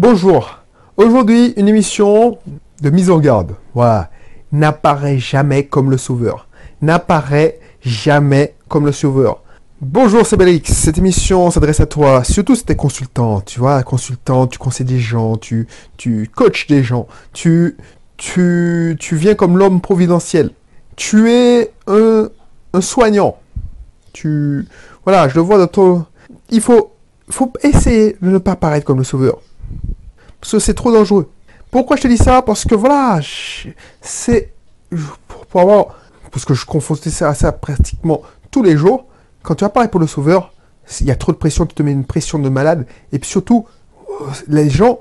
Bonjour. Aujourd'hui, une émission de mise en garde. Voilà. N'apparaît jamais comme le sauveur. N'apparaît jamais comme le sauveur. Bonjour, c'est Bélix. Cette émission s'adresse à toi, surtout si tu es consultant. Tu vois, consultant, tu conseilles des gens, tu, tu coaches des gens, tu, tu, tu viens comme l'homme providentiel. Tu es un, un soignant. Tu, voilà, je le vois dans ton, il faut, faut essayer de ne pas paraître comme le sauveur. Parce que c'est trop dangereux. Pourquoi je te dis ça? Parce que voilà, c'est pour, avoir, parce que je confrontais ça à ça pratiquement tous les jours. Quand tu apparais pour le sauveur, il y a trop de pression, tu te mets une pression de malade. Et puis surtout, les gens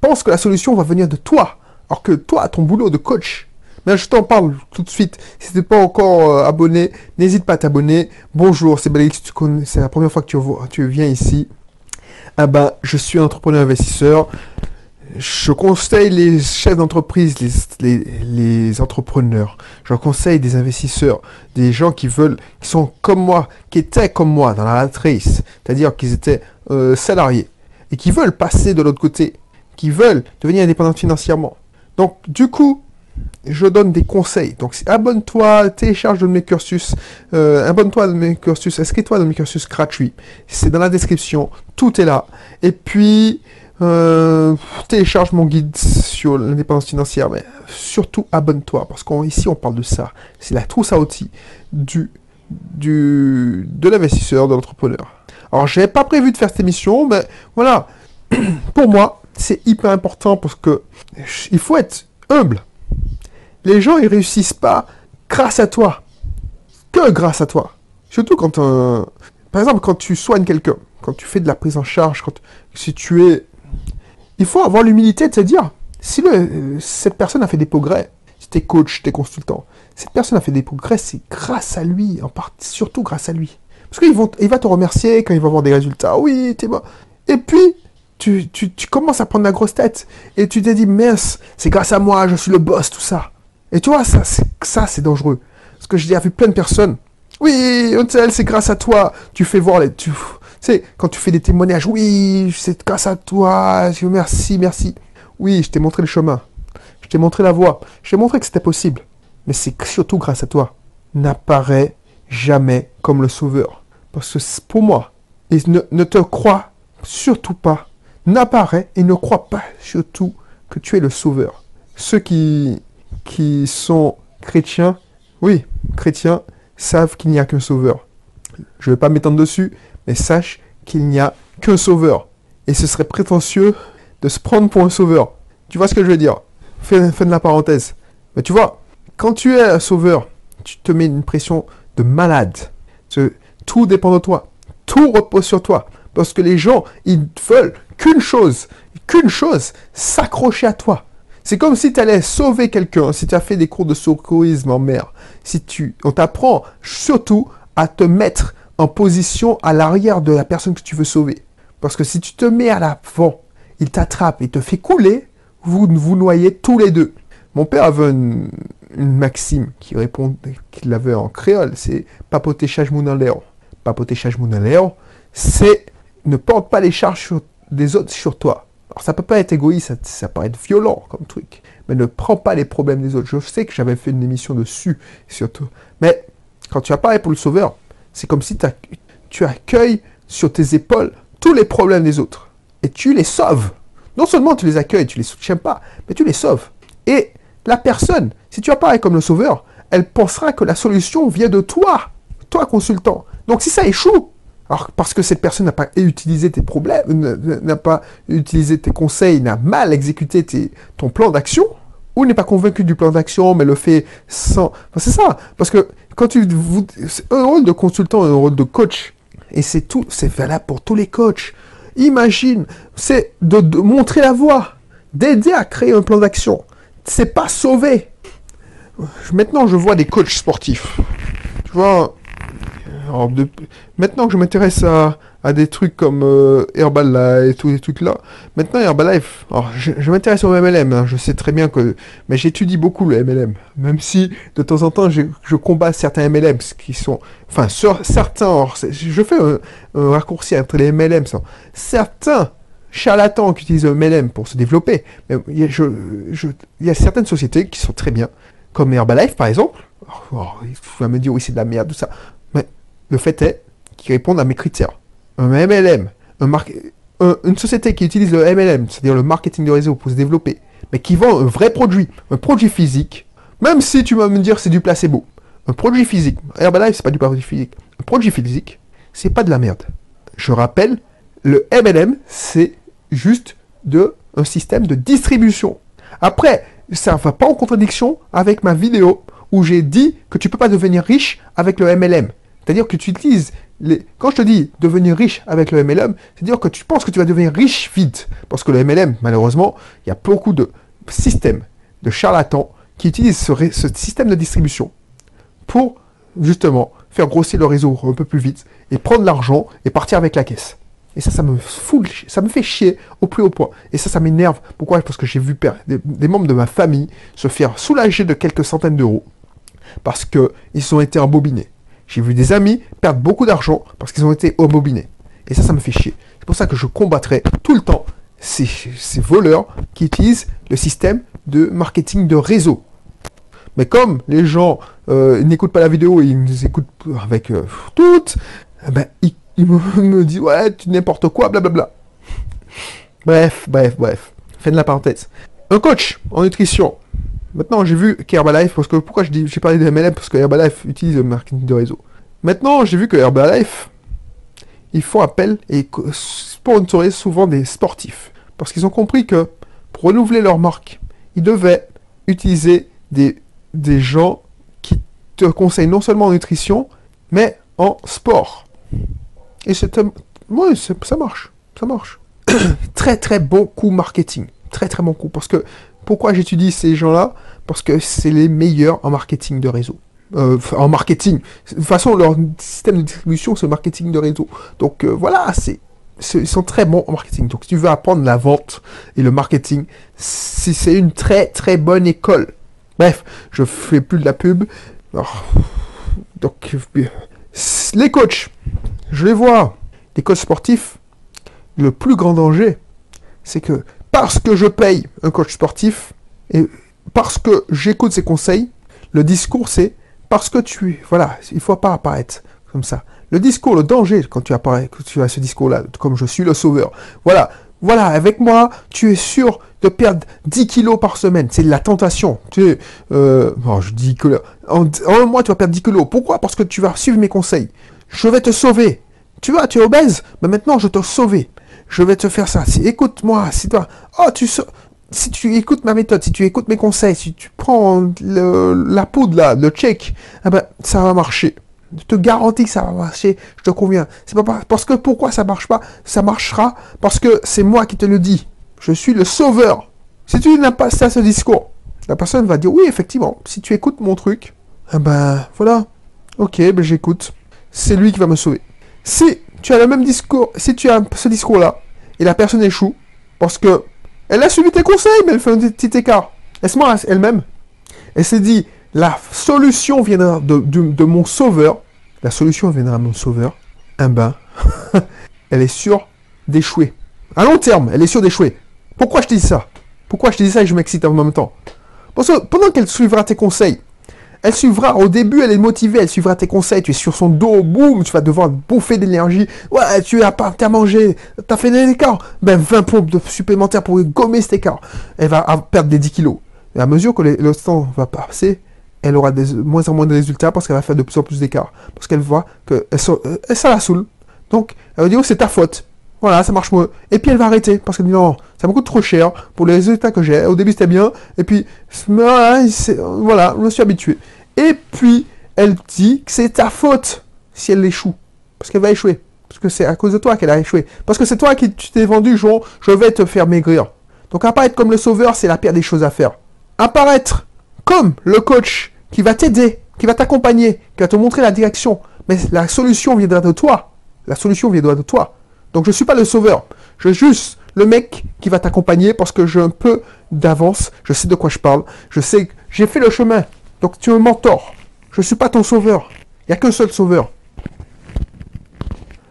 pensent que la solution va venir de toi. Alors que toi, ton boulot de coach, mais je t'en parle tout de suite. Si t'es pas encore euh, abonné, n'hésite pas à t'abonner. Bonjour, c'est Belix, c'est la première fois que tu viens ici. Ah ben, je suis entrepreneur investisseur. Je conseille les chefs d'entreprise, les, entrepreneurs. Je conseille des investisseurs, des gens qui veulent, qui sont comme moi, qui étaient comme moi dans la matrice, c'est-à-dire qu'ils étaient euh, salariés et qui veulent passer de l'autre côté, qui veulent devenir indépendants financièrement. Donc, du coup, je donne des conseils. Donc, abonne-toi, télécharge mes cursus, euh, abonne-toi à mes cursus, inscris-toi dans mes cursus gratuits. C'est dans la description, tout est là. Et puis, euh, télécharge mon guide sur l'indépendance financière, mais surtout abonne-toi, parce qu'ici on parle de ça. C'est la trousse à outils du, de l'investisseur, de l'entrepreneur. Alors, j'avais pas prévu de faire cette émission, mais voilà, pour moi, c'est hyper important parce que il faut être humble les gens, ils réussissent pas grâce à toi. Que grâce à toi. Surtout quand, euh, par exemple, quand tu soignes quelqu'un, quand tu fais de la prise en charge, quand, si tu es... Il faut avoir l'humilité de se dire, si cette personne a fait des progrès, si tu es coach, tu es consultant, cette personne a fait des progrès, c'est grâce à lui, en partie, surtout grâce à lui. Parce qu'il il va te remercier quand il va avoir des résultats. Oui, t'es bon. Et puis, tu, tu, tu, commences à prendre la grosse tête. Et tu te dis, mince, c'est grâce à moi, je suis le boss, tout ça. Et tu vois, ça, c'est, dangereux. Parce que j'ai vu plein de personnes. Oui, Untel, c'est grâce à toi. Tu fais voir les, tu, sais, quand tu fais des témoignages, oui, c'est grâce à toi. Merci, merci. Oui, je t'ai montré le chemin. Je t'ai montré la voie. Je t'ai montré que c'était possible. Mais c'est surtout grâce à toi. N'apparaît jamais comme le sauveur. Parce que pour moi, et ne, ne te crois surtout pas. N'apparaît et ne crois pas surtout que tu es le sauveur. Ceux qui qui sont chrétiens, oui, chrétiens, savent qu'il n'y a qu'un sauveur. Je ne vais pas m'étendre dessus, mais sache qu'il n'y a qu'un sauveur. Et ce serait prétentieux de se prendre pour un sauveur. Tu vois ce que je veux dire? Fais, de la parenthèse. Mais tu vois, quand tu es un sauveur, tu te mets une pression de malade. Tout dépend de toi. Tout repose sur toi. Parce que les gens, ils veulent qu'une chose, qu'une chose, s'accrocher à toi. C'est comme si tu allais sauver quelqu'un, si tu as fait des cours de secourisme en mer. Si tu, on t'apprend surtout à te mettre en position à l'arrière de la personne que tu veux sauver. Parce que si tu te mets à l'avant, il t'attrape et te fait couler, vous vous noyez tous les deux. Mon père avait une, maxime qui répond, qu'il avait en créole, c'est papoter chajmoun l'air. Papoter chajmoun l'air, c'est ne porte pas les charges des autres sur toi. Alors ça peut pas être égoïste, ça, peut être violent comme truc, mais ne prends pas les problèmes des autres. Je sais que j'avais fait une émission dessus, surtout. Mais quand tu apparais pour le sauveur, c'est comme si tu accueilles sur tes épaules tous les problèmes des autres. Et tu les sauves. Non seulement tu les accueilles, tu les soutiens pas, mais tu les sauves. Et la personne, si tu apparais comme le sauveur, elle pensera que la solution vient de toi, toi consultant. Donc si ça échoue, alors, parce que cette personne n'a pas utilisé tes problèmes, n'a pas utilisé tes conseils, n'a mal exécuté ton plan d'action, ou n'est pas convaincu du plan d'action, mais le fait sans... c'est ça, parce que quand tu... Un rôle de consultant, un rôle de coach, et c'est tout, c'est valable pour tous les coachs. Imagine, c'est de, montrer la voie, d'aider à créer un plan d'action. C'est pas sauver. Maintenant, je vois des coachs sportifs. Tu vois, maintenant que je m'intéresse à, des trucs comme euh, Herbalife tous les trucs là, maintenant Herbalife, alors je, m'intéresse au MLM, hein, je sais très bien que, mais j'étudie beaucoup le MLM, même si de temps en temps je, combats certains MLM qui sont, enfin sur, certains, je fais un, raccourci entre les MLM, certains charlatans qui utilisent MLM pour se développer. Mais il y, a, je, il y a certaines sociétés qui sont très bien, comme Herbalife par exemple. Oh, il faut me dire oui c'est de la merde tout ça. Mais le fait est qu'ils répondent à mes critères. Un MLM, un une société qui utilise le MLM, c'est-à-dire le marketing de réseau pour se développer, mais qui vend un vrai produit, un produit physique, même si tu vas me dire c'est du placebo, un produit physique, Herbalife c'est pas du produit physique, un produit physique, c'est pas de la merde. Je rappelle, le MLM c'est juste de un système de distribution. Après, ça ne va pas en contradiction avec ma vidéo où j'ai dit que tu peux pas devenir riche avec le MLM. C'est-à-dire que tu utilises Quand je te dis devenir riche avec le MLM, c'est-à-dire que tu penses que tu vas devenir riche vite. Parce que le MLM, malheureusement, il y a beaucoup de systèmes de charlatans qui utilisent ce, ce système de distribution pour justement faire grossir le réseau un peu plus vite et prendre l'argent et partir avec la caisse. Et ça, ça me fout, ça me fait chier au plus haut point. Et ça, ça m'énerve. Pourquoi? Parce que j'ai vu des, membres de ma famille se faire soulager de quelques centaines d'euros parce qu'ils ont été embobinés. J'ai vu des amis perdre beaucoup d'argent parce qu'ils ont été embobinés. Et ça, ça me fait chier. C'est pour ça que je combattrai tout le temps ces, voleurs qui utilisent le système de marketing de réseau. Mais comme les gens euh, n'écoutent pas la vidéo et ils nous écoutent avec euh, toutes, eh ben, ils il me, dit ouais, tu n'importe quoi, blablabla. Bref, bref, bref. Fin de la parenthèse. Un coach en nutrition. Maintenant, j'ai vu qu'Herbalife, parce que pourquoi j'ai parlé de MLM Parce que Herbalife utilise le marketing de réseau. Maintenant, j'ai vu que Herbalife, ils font appel et sponsorisent souvent des sportifs. Parce qu'ils ont compris que pour renouveler leur marque, ils devaient utiliser des, des gens qui te conseillent non seulement en nutrition, mais en sport. Et c'est ouais, ça marche, ça marche. très très bon coup marketing, très très bon coup. Parce que pourquoi j'étudie ces gens-là? Parce que c'est les meilleurs en marketing de réseau. Euh, en marketing. De toute façon, leur système de distribution, c'est le marketing de réseau. Donc euh, voilà, c'est ils sont très bons en marketing. Donc si tu veux apprendre la vente et le marketing, c'est une très très bonne école. Bref, je fais plus de la pub. donc les coachs, je les vois. Les coachs sportifs, le plus grand danger, c'est que parce que je paye un coach sportif et parce que j'écoute ses conseils, le discours c'est parce que tu voilà, il faut pas apparaître comme ça. Le discours, le danger quand tu apparais, quand tu as ce discours-là, comme je suis le sauveur. Voilà, voilà, avec moi, tu es sûr de perdre 10 kilos par semaine. C'est la tentation. Tu sais, euh, je dis que en, en un mois, tu vas perdre 10 kilos. Pourquoi? Parce que tu vas suivre mes conseils. Je vais te sauver. Tu vois, tu es obèse, mais maintenant je te sauver. Je vais te faire ça. Si, écoute-moi, si toi, oh, tu, si tu écoutes ma méthode, si tu écoutes mes conseils, si tu prends la poudre là, le check, eh ben, ça va marcher. Je te garantis que ça va marcher, je te conviens. C'est pas parce que pourquoi ça marche pas? Ça marchera parce que c'est moi qui te le dis. Je suis le sauveur. Si tu n'as pas ça, ce discours, la personne va dire oui, effectivement, si tu écoutes mon truc, eh ben voilà, ok, ben j'écoute. C'est lui qui va me sauver. Si tu as le même discours, si tu as ce discours-là, et la personne échoue, parce que elle a suivi tes conseils, mais elle fait un petit écart. Elle se elle-même. Elle s'est dit, la solution viendra de, mon sauveur. La solution viendra de mon sauveur. Un bain. elle est sûre d'échouer. À long terme, elle est sûre d'échouer. Pourquoi je te dis ça? Pourquoi je te dis ça et je m'excite en même temps? Parce que pendant qu'elle suivra tes conseils, elle suivra, au début, elle est motivée, elle suivra tes conseils, tu es sur son dos, boum, tu vas devoir bouffer d'énergie. Ouais, tu as pas, as mangé, t'as fait des écarts. Ben, 20 pompes supplémentaires pour gommer cet écart. Elle va perdre des 10 kilos. Et à mesure que le temps va passer, elle aura de moins en moins de résultats parce qu'elle va faire de plus en plus d'écarts. Parce qu'elle voit que elle, ça la saoule. Donc, elle va dire, oh, c'est ta faute. Voilà, ça marche moins. Et puis elle va arrêter parce qu'elle dit non, ça me coûte trop cher pour les résultats que j'ai. Au début c'était bien, et puis voilà, je me suis habitué. Et puis elle dit que c'est ta faute si elle échoue, parce qu'elle va échouer, parce que c'est à cause de toi qu'elle a échoué, parce que c'est toi qui t'es vendu, genre je vais te faire maigrir. Donc apparaître comme le sauveur, c'est la pire des choses à faire. Apparaître comme le coach qui va t'aider, qui va t'accompagner, qui va te montrer la direction, mais la solution viendra de toi. La solution viendra de toi. Donc je ne suis pas le sauveur. Je suis juste le mec qui va t'accompagner parce que j'ai un peu d'avance. Je sais de quoi je parle. Je sais que j'ai fait le chemin. Donc tu es un mentor. Je ne suis pas ton sauveur. Il n'y a qu'un seul sauveur.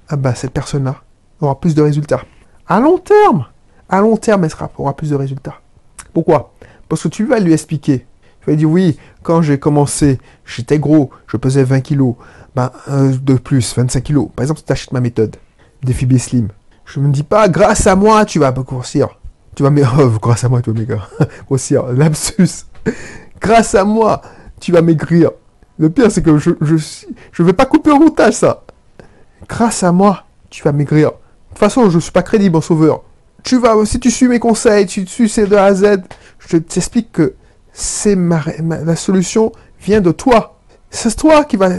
Ah bah cette personne-là aura plus de résultats. À long terme. à long terme, elle aura plus de résultats. Pourquoi? Parce que tu vas lui expliquer. Tu vas lui dire, oui, quand j'ai commencé, j'étais gros, je pesais 20 kilos. Ben, de plus, 25 kilos. Par exemple, tu achètes ma méthode, Défi Slim. Je me dis pas, grâce à moi, tu vas grossir. Tu vas maigrir. Oh, grâce à moi, tu vas maigrir. grossir. Lapsus. grâce à moi, tu vas maigrir. Le pire, c'est que je, je, je vais pas couper au montage, ça. Grâce à moi, tu vas maigrir. De toute façon, je suis pas crédible en sauveur. Tu vas, si tu suis mes conseils, tu suis c'est de A à Z, je t'explique que c'est ma, la solution vient de toi. C'est toi qui va.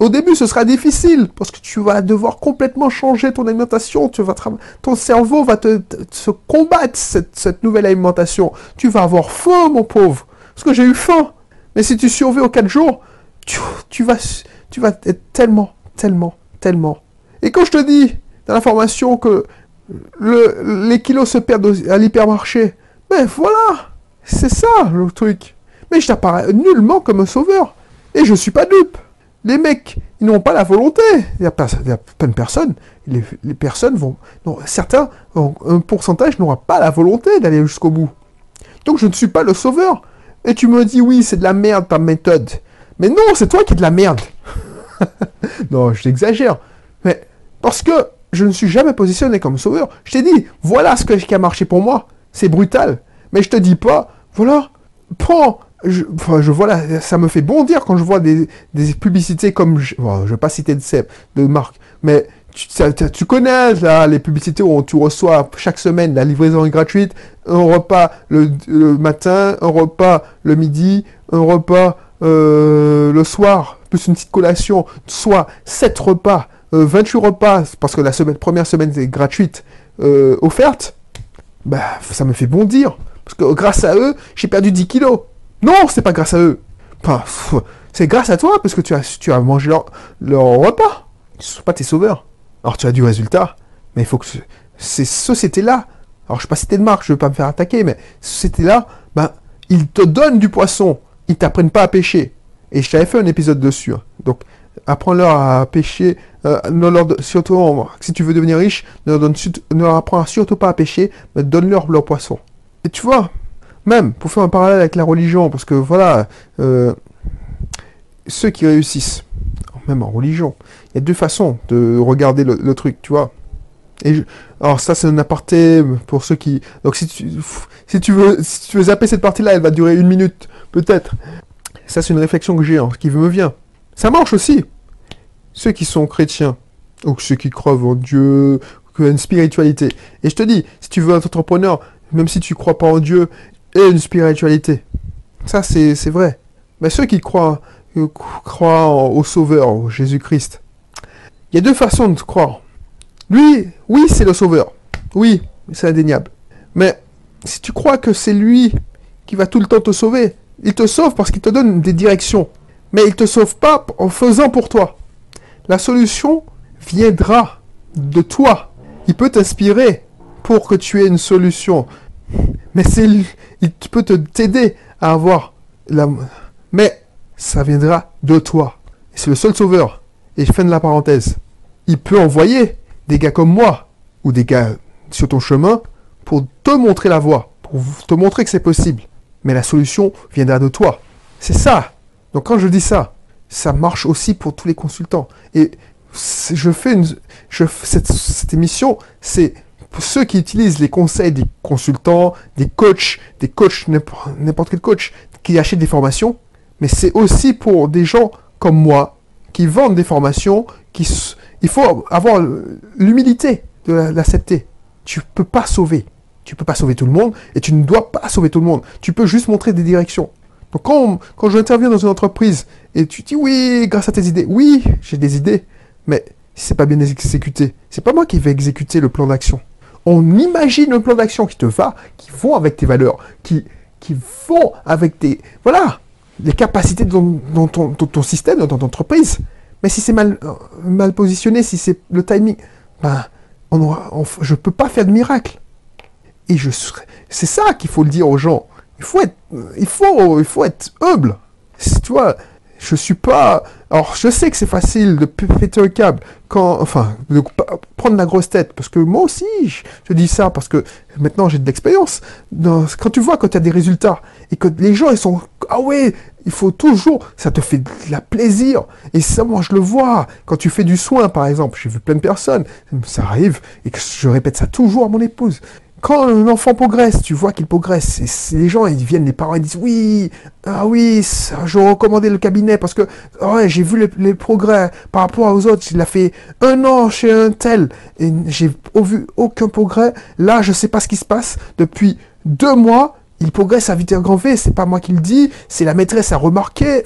Au début, ce sera difficile parce que tu vas devoir complètement changer ton alimentation. Tu vas ton cerveau va te, se combattre cette, nouvelle alimentation. Tu vas avoir faim, mon pauvre. Parce que j'ai eu faim. Mais si tu survis aux 4 jours, tu, tu, vas, tu vas être tellement, tellement, tellement. Et quand je te dis dans la formation que le, les kilos se perdent à l'hypermarché, ben voilà, c'est ça le truc. Mais je t'apparais nullement comme un sauveur. Et je suis pas dupe. Les mecs, ils n'ont pas la volonté. Il y a, pas, plein de personnes. Les, personnes vont. Non, certains, un pourcentage n'aura pas la volonté d'aller jusqu'au bout. Donc je ne suis pas le sauveur. Et tu me dis, oui, c'est de la merde ta méthode. Mais non, c'est toi qui es de la merde. non, j'exagère. Mais parce que je ne suis jamais positionné comme sauveur. Je t'ai dit, voilà ce qui a marché pour moi. C'est brutal. Mais je te dis pas, voilà, prends je, je vois ça me fait bondir quand je vois des, des publicités comme, je, ne vais pas citer de, de marque, mais tu, tu connais là, les publicités où tu reçois chaque semaine la livraison est gratuite, un repas le, matin, un repas le midi, un repas euh, le soir, plus une petite collation, soit 7 repas, 28 euh, repas, parce que la semaine, première semaine est gratuite, euh, offerte, bah, ça me fait bondir. Parce que grâce à eux, j'ai perdu 10 kilos. Non, c'est pas grâce à eux. Enfin, c'est grâce à toi parce que tu as, tu as mangé leur, repas. Ils ne sont pas tes sauveurs. Alors tu as du résultat, mais il faut que ces sociétés-là, alors je ne sais pas si de marque, je ne veux pas me faire attaquer, mais ces sociétés-là, ben, ils te donnent du poisson, ils t'apprennent pas à pêcher. Et je t'avais fait un épisode dessus. Hein. Donc apprends-leur à pêcher, euh, leur, surtout si tu veux devenir riche, ne leur apprends surtout pas à pêcher, mais donne-leur leur poisson. Et tu vois, même, pour faire un parallèle avec la religion, parce que voilà, euh, ceux qui réussissent, même en religion, il y a deux façons de regarder le, truc, tu vois. Et alors ça c'est un aparté pour ceux qui... Donc si tu, si tu, veux, si tu veux zapper cette partie-là, elle va durer une minute, peut-être. Ça c'est une réflexion que j'ai, hein, qui me vient. Ça marche aussi. Ceux qui sont chrétiens, ou ceux qui croient en Dieu, une spiritualité. Et je te dis, si tu veux être entrepreneur, même si tu crois pas en Dieu, et une spiritualité. Ça, c'est vrai. Mais ceux qui croient, euh, croient au Sauveur, au Jésus-Christ, il y a deux façons de croire. Lui, oui, c'est le Sauveur. Oui, c'est indéniable. Mais si tu crois que c'est lui qui va tout le temps te sauver, il te sauve parce qu'il te donne des directions. Mais il te sauve pas en faisant pour toi. La solution viendra de toi. Il peut t'inspirer pour que tu aies une solution. Mais c'est il peut te t'aider à avoir la... Mais ça viendra de toi. C'est le seul sauveur. Et fin de la parenthèse. Il peut envoyer des gars comme moi, ou des gars sur ton chemin, pour te montrer la voie, pour te montrer que c'est possible. Mais la solution viendra de toi. C'est ça. Donc quand je dis ça, ça marche aussi pour tous les consultants. Et je fais une, je, cette, cette émission, c'est pour ceux qui utilisent les conseils des consultants, des coachs, des coachs, n'importe quel coach, qui achètent des formations, mais c'est aussi pour des gens comme moi, qui vendent des formations, qui, il faut avoir l'humilité de l'accepter. Tu peux pas sauver. Tu peux pas sauver tout le monde, et tu ne dois pas sauver tout le monde. Tu peux juste montrer des directions. Donc quand, quand j'interviens dans une entreprise, et tu dis oui, grâce à tes idées, oui, j'ai des idées, mais si c'est pas bien exécuté, c'est pas moi qui vais exécuter le plan d'action on imagine un plan d'action qui te va, qui vont avec tes valeurs, qui, qui vont avec tes... Voilà, les capacités dans, ton, système, dans ton entreprise. Mais si c'est mal, euh, mal positionné, si c'est le timing, ben, on je ne peux pas faire de miracle. Et je c'est ça qu'il faut le dire aux gens. Il faut être, il faut, il faut être humble. Tu vois, je suis pas. Alors, je sais que c'est facile de péter un câble quand, enfin, de prendre la grosse tête, parce que moi aussi, je, dis ça parce que maintenant j'ai de l'expérience. Quand tu vois quand tu as des résultats et que les gens ils sont, ah ouais, il faut toujours, ça te fait de la plaisir. Et ça, moi, je le vois. Quand tu fais du soin, par exemple, j'ai vu plein de personnes, ça arrive, et je répète ça toujours à mon épouse quand un enfant progresse, tu vois qu'il progresse, et les gens, ils viennent, les parents, ils disent oui, ah oui, je recommandais le cabinet parce que ouais, j'ai vu les, progrès par rapport aux autres. Il a fait un an chez un tel et j'ai vu aucun progrès. Là, je sais pas ce qui se passe. Depuis deux mois, il progresse à vitesse grand V. C'est pas moi qui le dis, c'est la maîtresse à remarquer.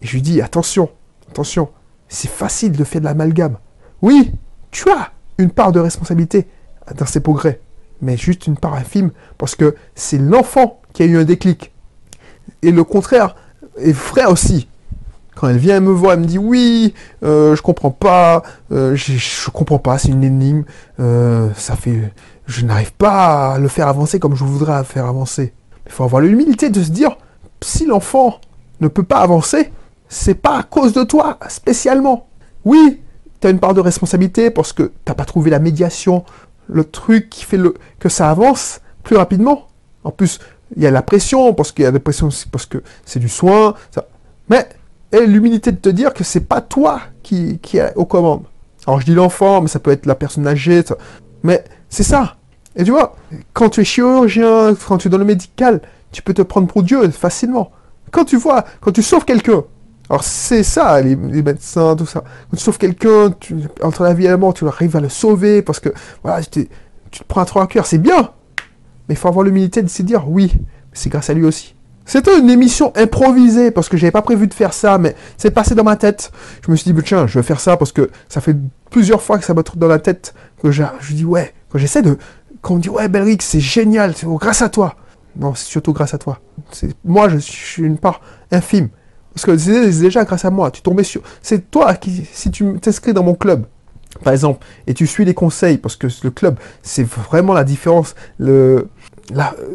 et je lui dis attention, attention, c'est facile de faire de l'amalgame. Oui, tu as une part de responsabilité dans ces progrès mais juste une part infime, parce que c'est l'enfant qui a eu un déclic. Et le contraire est vrai aussi. Quand elle vient me voir, elle me dit oui, euh, je comprends pas, euh, je, comprends pas, c'est une énigme, euh, ça fait, je n'arrive pas à le faire avancer comme je voudrais le faire avancer. Il faut avoir l'humilité de se dire, si l'enfant ne peut pas avancer, c'est pas à cause de toi spécialement. Oui, tu as une part de responsabilité parce que tu n'as pas trouvé la médiation le truc qui fait le, que ça avance plus rapidement. En plus, il y a la pression, parce qu'il y a la pression parce que c'est du soin. Ça. Mais et l'humilité de te dire que c'est pas toi qui, qui est aux commandes. Alors je dis l'enfant, mais ça peut être la personne âgée. Mais c'est ça. Et tu vois, quand tu es chirurgien, quand tu es dans le médical, tu peux te prendre pour Dieu facilement. Quand tu vois, quand tu sauves quelqu'un, alors c'est ça, les, médecins, tout ça. Quand tu sauves quelqu'un, entre la vie et la mort, tu arrives à le sauver parce que voilà, tu te prends un trop à cœur, c'est bien. Mais il faut avoir l'humilité de se dire oui, c'est grâce à lui aussi. C'était une émission improvisée parce que j'avais pas prévu de faire ça, mais c'est passé dans ma tête. Je me suis dit, tiens, je vais faire ça parce que ça fait plusieurs fois que ça me trouve dans la tête que je, je dis ouais, quand j'essaie de, quand on dit ouais, Belric, c'est génial, c'est grâce à toi. Non, c'est surtout grâce à toi. Moi, je suis une part infime. Parce que c'est déjà grâce à moi. Tu tombais sur. C'est toi qui, si tu t'inscris dans mon club, par exemple, et tu suis les conseils, parce que le club, c'est vraiment la différence. Le,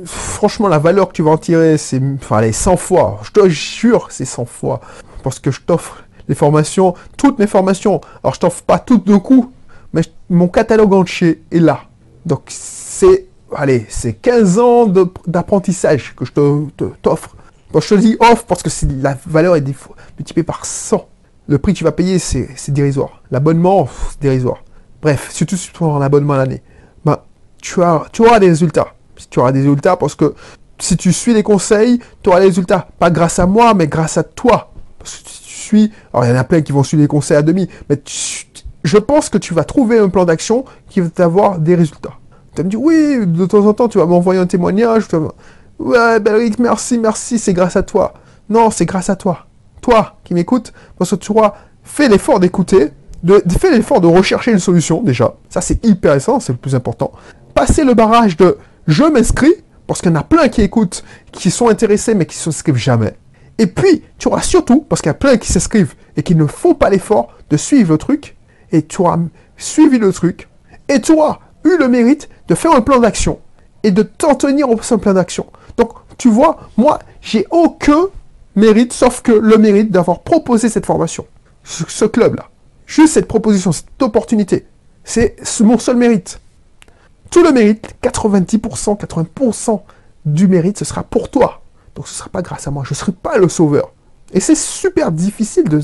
franchement, la valeur que tu vas en tirer, c'est, allez, 100 fois. Je te jure, c'est 100 fois. Parce que je t'offre les formations, toutes mes formations. Alors, je t'offre pas toutes de coup, mais mon catalogue entier est là. Donc, c'est, allez, c'est 15 ans d'apprentissage que je t'offre je te dis off parce que la valeur est multipliée par 100. Le prix que tu vas payer, c'est dérisoire. L'abonnement, c'est dérisoire. Bref, surtout si tu prends un abonnement à l'année, ben, tu, as, tu auras des résultats. Tu auras des résultats parce que si tu suis les conseils, tu auras des résultats. Pas grâce à moi, mais grâce à toi. Parce que si tu suis, alors il y en a plein qui vont suivre les conseils à demi, mais je pense que tu vas trouver un plan d'action qui va t'avoir des résultats. Tu vas me dire, oui, de temps en temps, tu vas m'envoyer un témoignage. Ouais, Belric, merci, merci, c'est grâce à toi. Non, c'est grâce à toi. Toi qui m'écoutes, parce que tu vois, fais l'effort d'écouter, de, fais l'effort de rechercher une solution déjà. Ça, c'est hyper essentiel, c'est le plus important. Passer le barrage de je m'inscris, parce qu'il y en a plein qui écoutent, qui sont intéressés, mais qui ne s'inscrivent jamais. Et puis, tu auras surtout, parce qu'il y a plein qui s'inscrivent et qui ne font pas l'effort de suivre le truc, et tu auras suivi le truc, et tu auras eu le mérite de faire un plan d'action et de t'en tenir au plan d'action. Tu vois, moi, j'ai aucun mérite, sauf que le mérite d'avoir proposé cette formation. Ce, club-là. Juste cette proposition, cette opportunité. C'est mon seul mérite. Tout le mérite, 90%, 80% du mérite, ce sera pour toi. Donc ce ne sera pas grâce à moi. Je ne serai pas le sauveur. Et c'est super difficile de,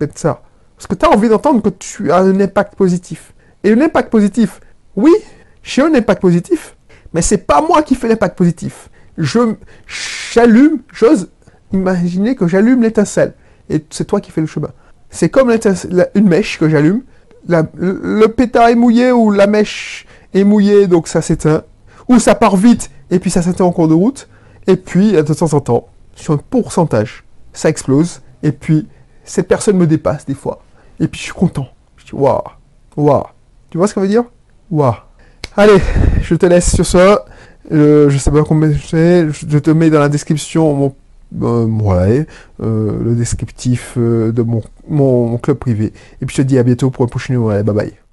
mettre ça. Parce que tu as envie d'entendre que tu as un impact positif. Et un impact positif, oui, j'ai un impact positif, mais c'est pas moi qui fais l'impact positif je j'allume, j'ose imaginer que j'allume l'étincelle. Et c'est toi qui fais le chemin. C'est comme une mèche que j'allume. Le, pétard est mouillé ou la mèche est mouillée, donc ça s'éteint. Ou ça part vite et puis ça s'éteint en cours de route. Et puis, de temps en temps, sur un pourcentage, ça explose. Et puis, cette personne me dépasse des fois. Et puis, je suis content. Je dis, waouh, waouh. Tu vois ce que ça veut dire? Waouh. Allez, je te laisse sur ça. Euh, je sais pas combien c'est, je te mets dans la description mon, euh, euh, le descriptif de mon, mon, club privé. Et puis je te dis à bientôt pour un prochain numéro. Bye bye.